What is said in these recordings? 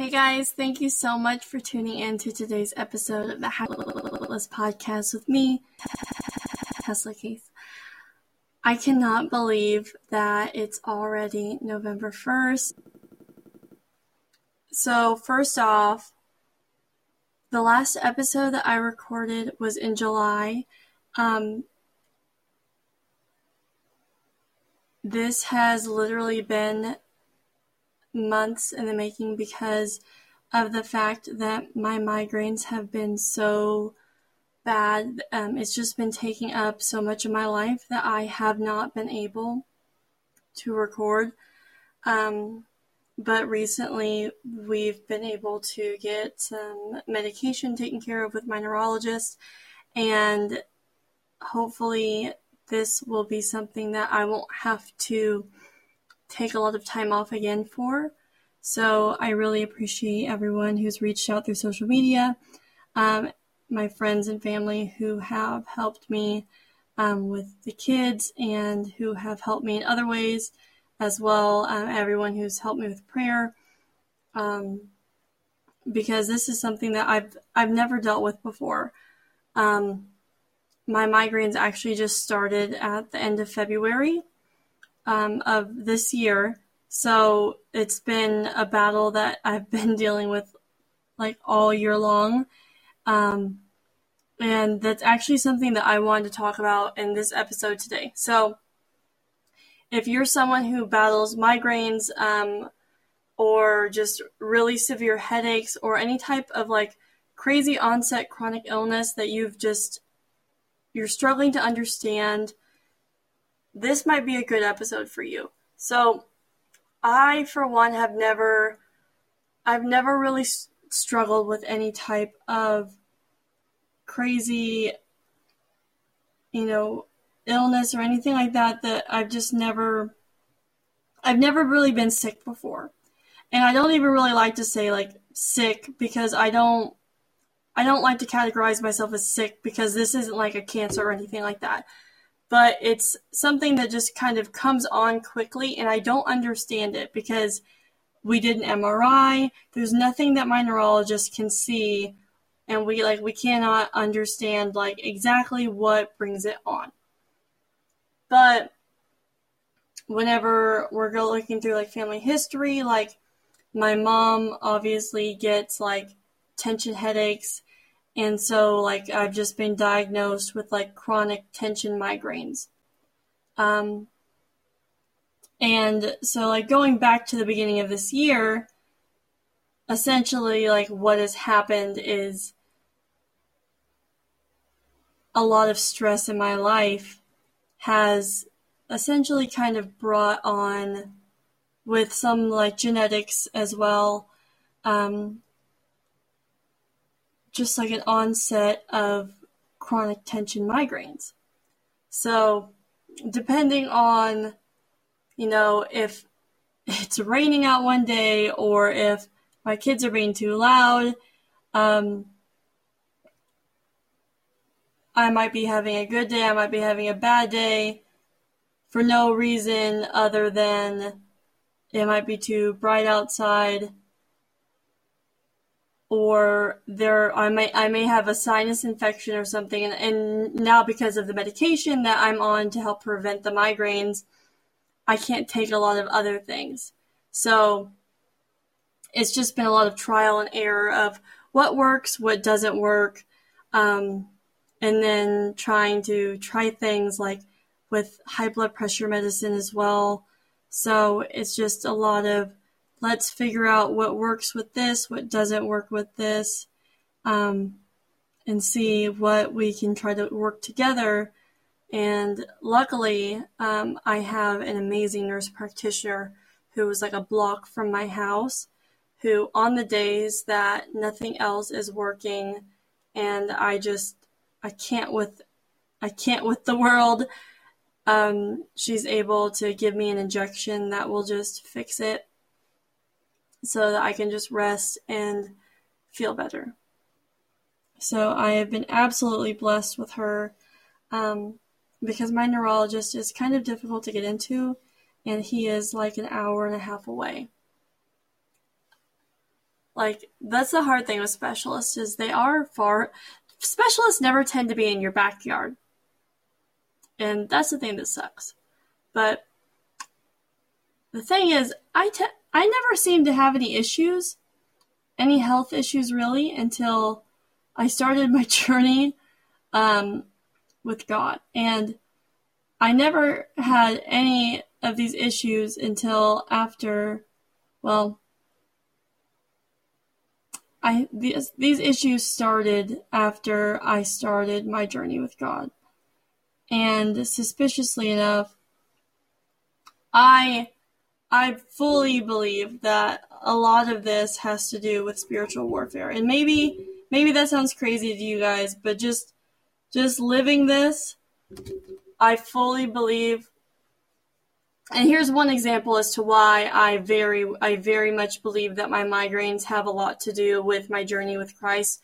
Hey guys, thank you so much for tuning in to today's episode of the Hackless Podcast with me, Tesla Keith. I cannot believe that it's already November 1st. So, first off, the last episode that I recorded was in July. Um, this has literally been months in the making because of the fact that my migraines have been so bad. Um, it's just been taking up so much of my life that I have not been able to record. Um, but recently, we've been able to get some medication taken care of with my neurologist, and hopefully, this will be something that I won't have to take a lot of time off again for. So I really appreciate everyone who's reached out through social media, um, my friends and family who have helped me um, with the kids and who have helped me in other ways as well. Um, everyone who's helped me with prayer, um, because this is something that I've I've never dealt with before. Um, my migraines actually just started at the end of February, um, of this year. So it's been a battle that I've been dealing with like all year long. Um, and that's actually something that I wanted to talk about in this episode today. So if you're someone who battles migraines, um, or just really severe headaches or any type of like crazy onset chronic illness that you've just you're struggling to understand this might be a good episode for you. So, I, for one, have never, I've never really s- struggled with any type of crazy, you know, illness or anything like that. That I've just never, I've never really been sick before, and I don't even really like to say like sick because I don't, I don't like to categorize myself as sick because this isn't like a cancer or anything like that but it's something that just kind of comes on quickly and I don't understand it because we did an MRI. There's nothing that my neurologist can see and we like we cannot understand like exactly what brings it on. But whenever we're looking through like family history, like my mom obviously gets like tension headaches and so, like, I've just been diagnosed with like chronic tension migraines. Um, and so, like, going back to the beginning of this year, essentially, like, what has happened is a lot of stress in my life has essentially kind of brought on, with some like genetics as well, um, just like an onset of chronic tension migraines. So, depending on, you know, if it's raining out one day or if my kids are being too loud, um, I might be having a good day, I might be having a bad day for no reason other than it might be too bright outside or there I may I may have a sinus infection or something and, and now because of the medication that I'm on to help prevent the migraines I can't take a lot of other things. So it's just been a lot of trial and error of what works, what doesn't work, um, and then trying to try things like with high blood pressure medicine as well. So it's just a lot of let's figure out what works with this, what doesn't work with this, um, and see what we can try to work together. And luckily, um, I have an amazing nurse practitioner who is like a block from my house, who on the days that nothing else is working, and I just I can't with I can't with the world. Um, she's able to give me an injection that will just fix it so that I can just rest and feel better. So I have been absolutely blessed with her um, because my neurologist is kind of difficult to get into, and he is like an hour and a half away. Like that's the hard thing with specialists is they are far specialists never tend to be in your backyard. And that's the thing that sucks. But the thing is, I te- I never seemed to have any issues, any health issues really, until I started my journey um, with God. And I never had any of these issues until after, well, I these these issues started after I started my journey with God. And suspiciously enough, I I fully believe that a lot of this has to do with spiritual warfare. And maybe maybe that sounds crazy to you guys, but just just living this, I fully believe and here's one example as to why I very I very much believe that my migraines have a lot to do with my journey with Christ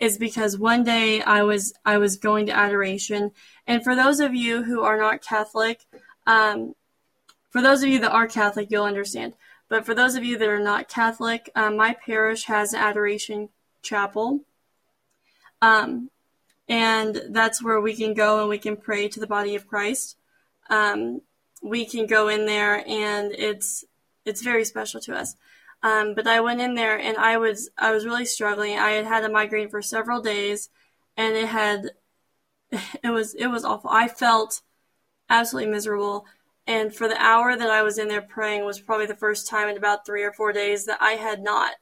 is because one day I was I was going to adoration and for those of you who are not Catholic um, for those of you that are Catholic you'll understand but for those of you that are not Catholic um, my parish has an adoration chapel um, and that's where we can go and we can pray to the body of Christ um, we can go in there and it's it's very special to us. Um, but I went in there and I was I was really struggling. I had had a migraine for several days, and it had it was it was awful. I felt absolutely miserable. And for the hour that I was in there praying was probably the first time in about three or four days that I had not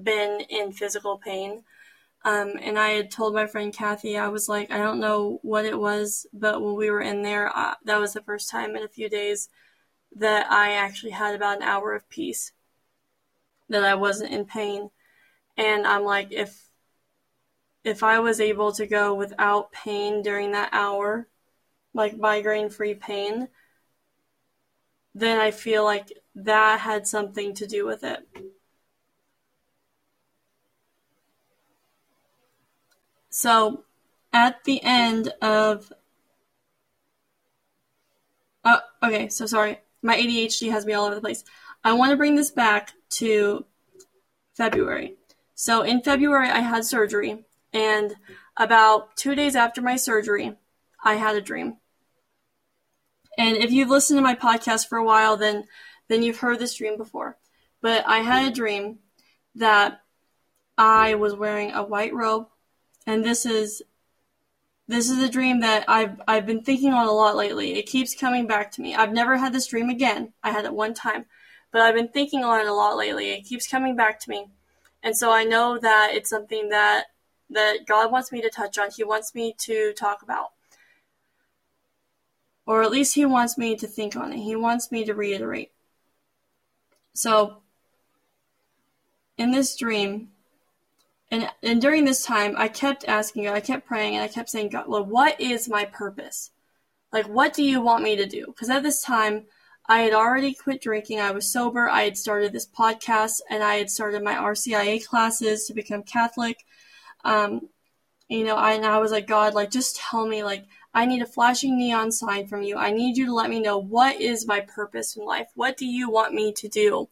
been in physical pain. Um, and I had told my friend Kathy, I was like, I don't know what it was, but when we were in there, uh, that was the first time in a few days that I actually had about an hour of peace, that I wasn't in pain. And I'm like, if if I was able to go without pain during that hour, like migraine free pain, then I feel like that had something to do with it. So at the end of Oh, okay, so sorry. My ADHD has me all over the place. I want to bring this back to February. So in February, I had surgery, and about two days after my surgery, I had a dream. And if you've listened to my podcast for a while, then then you've heard this dream before. But I had a dream that I was wearing a white robe and this is this is a dream that I've I've been thinking on a lot lately. It keeps coming back to me. I've never had this dream again. I had it one time, but I've been thinking on it a lot lately. It keeps coming back to me, and so I know that it's something that that God wants me to touch on. He wants me to talk about, or at least He wants me to think on it. He wants me to reiterate. So, in this dream, and and during this time, I kept asking God, I kept praying, and I kept saying, God, Lord, what is my purpose? Like, what do you want me to do? Because at this time, I had already quit drinking. I was sober. I had started this podcast, and I had started my RCIA classes to become Catholic. Um, you know, I and I was like, God, like, just tell me, like, I need a flashing neon sign from you. I need you to let me know what is my purpose in life. What do you want me to do?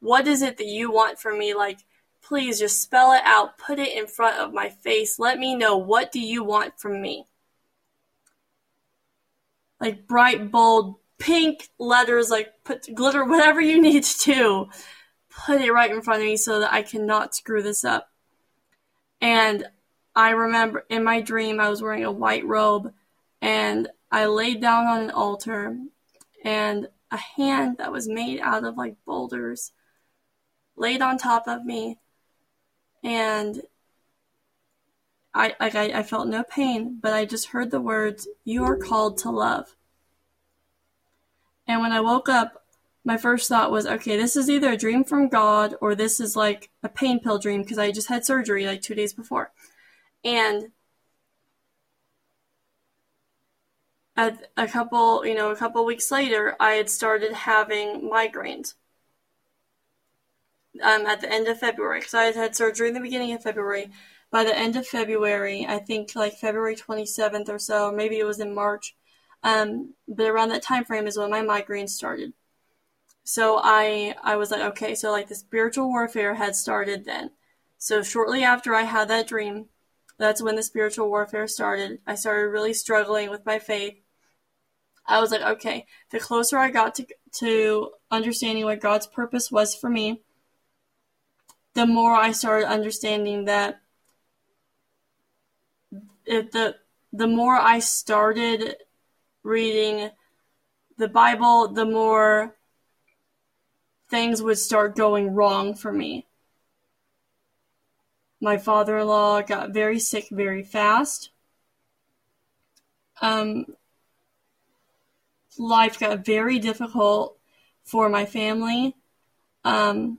What is it that you want from me? Like, Please just spell it out, put it in front of my face. Let me know what do you want from me? Like bright, bold, pink letters, like put glitter, whatever you need to do. Put it right in front of me so that I cannot screw this up. And I remember in my dream I was wearing a white robe and I laid down on an altar and a hand that was made out of like boulders laid on top of me and I like I, I felt no pain, but I just heard the words, You are called to love. And when I woke up, my first thought was, okay, this is either a dream from God or this is like a pain pill dream because I just had surgery like two days before. And at a couple, you know, a couple weeks later, I had started having migraines um, at the end of February because I had had surgery in the beginning of February. By the end of February, I think like February 27th or so, maybe it was in March, um, but around that time frame is when my migraines started. so I I was like, okay, so like the spiritual warfare had started then. So shortly after I had that dream, that's when the spiritual warfare started. I started really struggling with my faith. I was like, okay, the closer I got to to understanding what God's purpose was for me, the more I started understanding that it, the the more I started reading the Bible, the more things would start going wrong for me. My father in law got very sick very fast. Um, life got very difficult for my family. Um,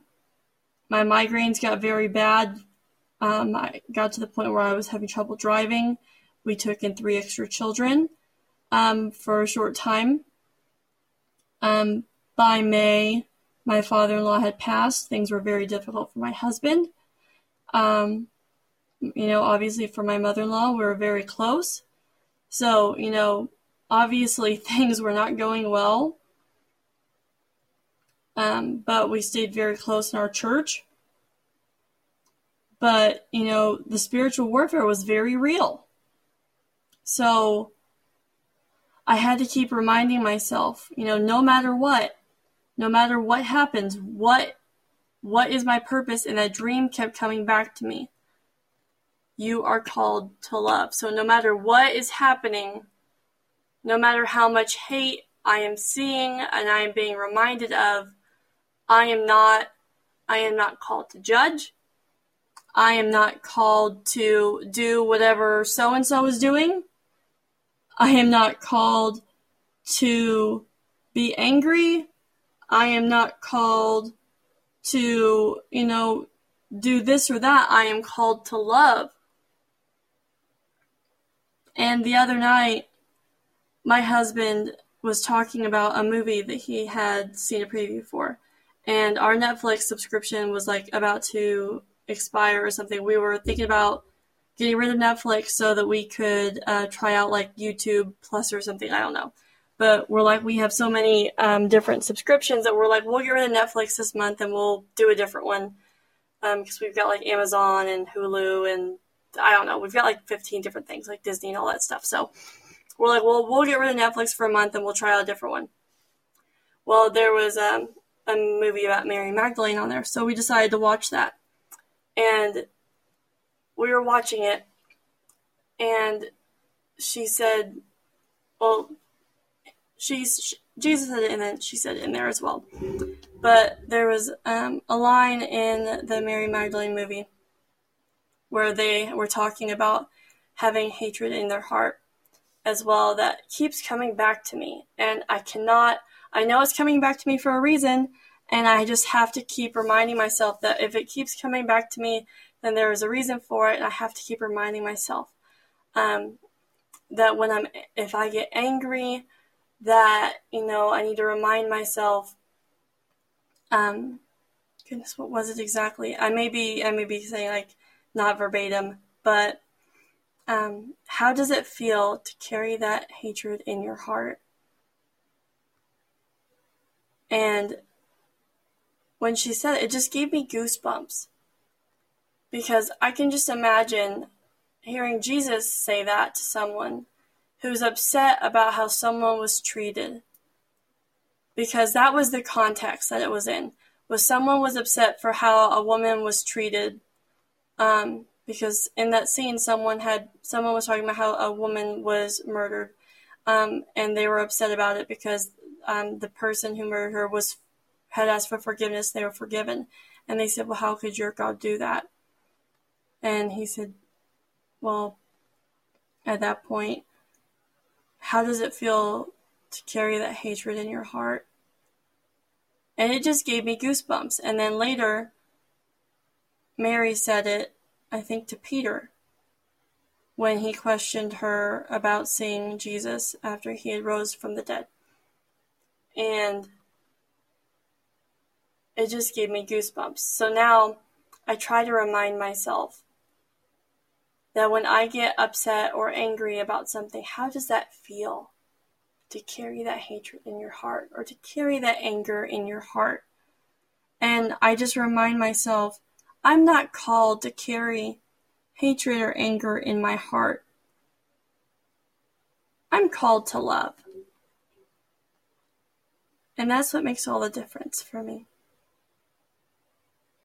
my migraines got very bad. Um, I got to the point where I was having trouble driving. We took in three extra children um, for a short time. Um, by May, my father in law had passed. Things were very difficult for my husband. Um, you know, obviously for my mother in law, we were very close. So, you know, obviously things were not going well. Um, but we stayed very close in our church. But, you know, the spiritual warfare was very real. So I had to keep reminding myself, you know, no matter what, no matter what happens, what what is my purpose? And that dream kept coming back to me. You are called to love. So no matter what is happening, no matter how much hate I am seeing and I am being reminded of, I am not I am not called to judge. I am not called to do whatever so and so is doing. I am not called to be angry. I am not called to, you know, do this or that. I am called to love. And the other night, my husband was talking about a movie that he had seen a preview for. And our Netflix subscription was like about to expire or something. We were thinking about getting rid of Netflix so that we could uh, try out like YouTube Plus or something. I don't know but we're like we have so many um, different subscriptions that we're like we'll get rid of Netflix this month and we'll do a different one. Because um, we've got like Amazon and Hulu and I don't know we've got like 15 different things like Disney and all that stuff. So we're like well we'll get rid of Netflix for a month and we'll try out a different one. Well, there was um, a movie about Mary Magdalene on there, so we decided to watch that, and we were watching it, and she said, well she's she, Jesus said it, and then she said it in there as well. But there was um, a line in the Mary Magdalene movie where they were talking about having hatred in their heart as well that keeps coming back to me, and I cannot. I know it's coming back to me for a reason, and I just have to keep reminding myself that if it keeps coming back to me, then there is a reason for it, and I have to keep reminding myself um, that when I'm, if I get angry that you know I need to remind myself. Um, goodness, what was it exactly? I may be I may be saying like not verbatim, but um, how does it feel to carry that hatred in your heart? And when she said it, it just gave me goosebumps because I can just imagine hearing Jesus say that to someone who's upset about how someone was treated. Because that was the context that it was in. Was someone was upset for how a woman was treated. Um, because in that scene, someone had someone was talking about how a woman was murdered, um, and they were upset about it because um, the person who murdered her was had asked for forgiveness. They were forgiven, and they said, "Well, how could your God do that?" And he said, "Well, at that point, how does it feel to carry that hatred in your heart? And it just gave me goosebumps. And then later, Mary said it, I think, to Peter when he questioned her about seeing Jesus after he had rose from the dead. And it just gave me goosebumps. So now I try to remind myself that when I get upset or angry about something, how does that feel to carry that hatred in your heart or to carry that anger in your heart. And I just remind myself, I'm not called to carry hatred or anger in my heart. I'm called to love. And that's what makes all the difference for me.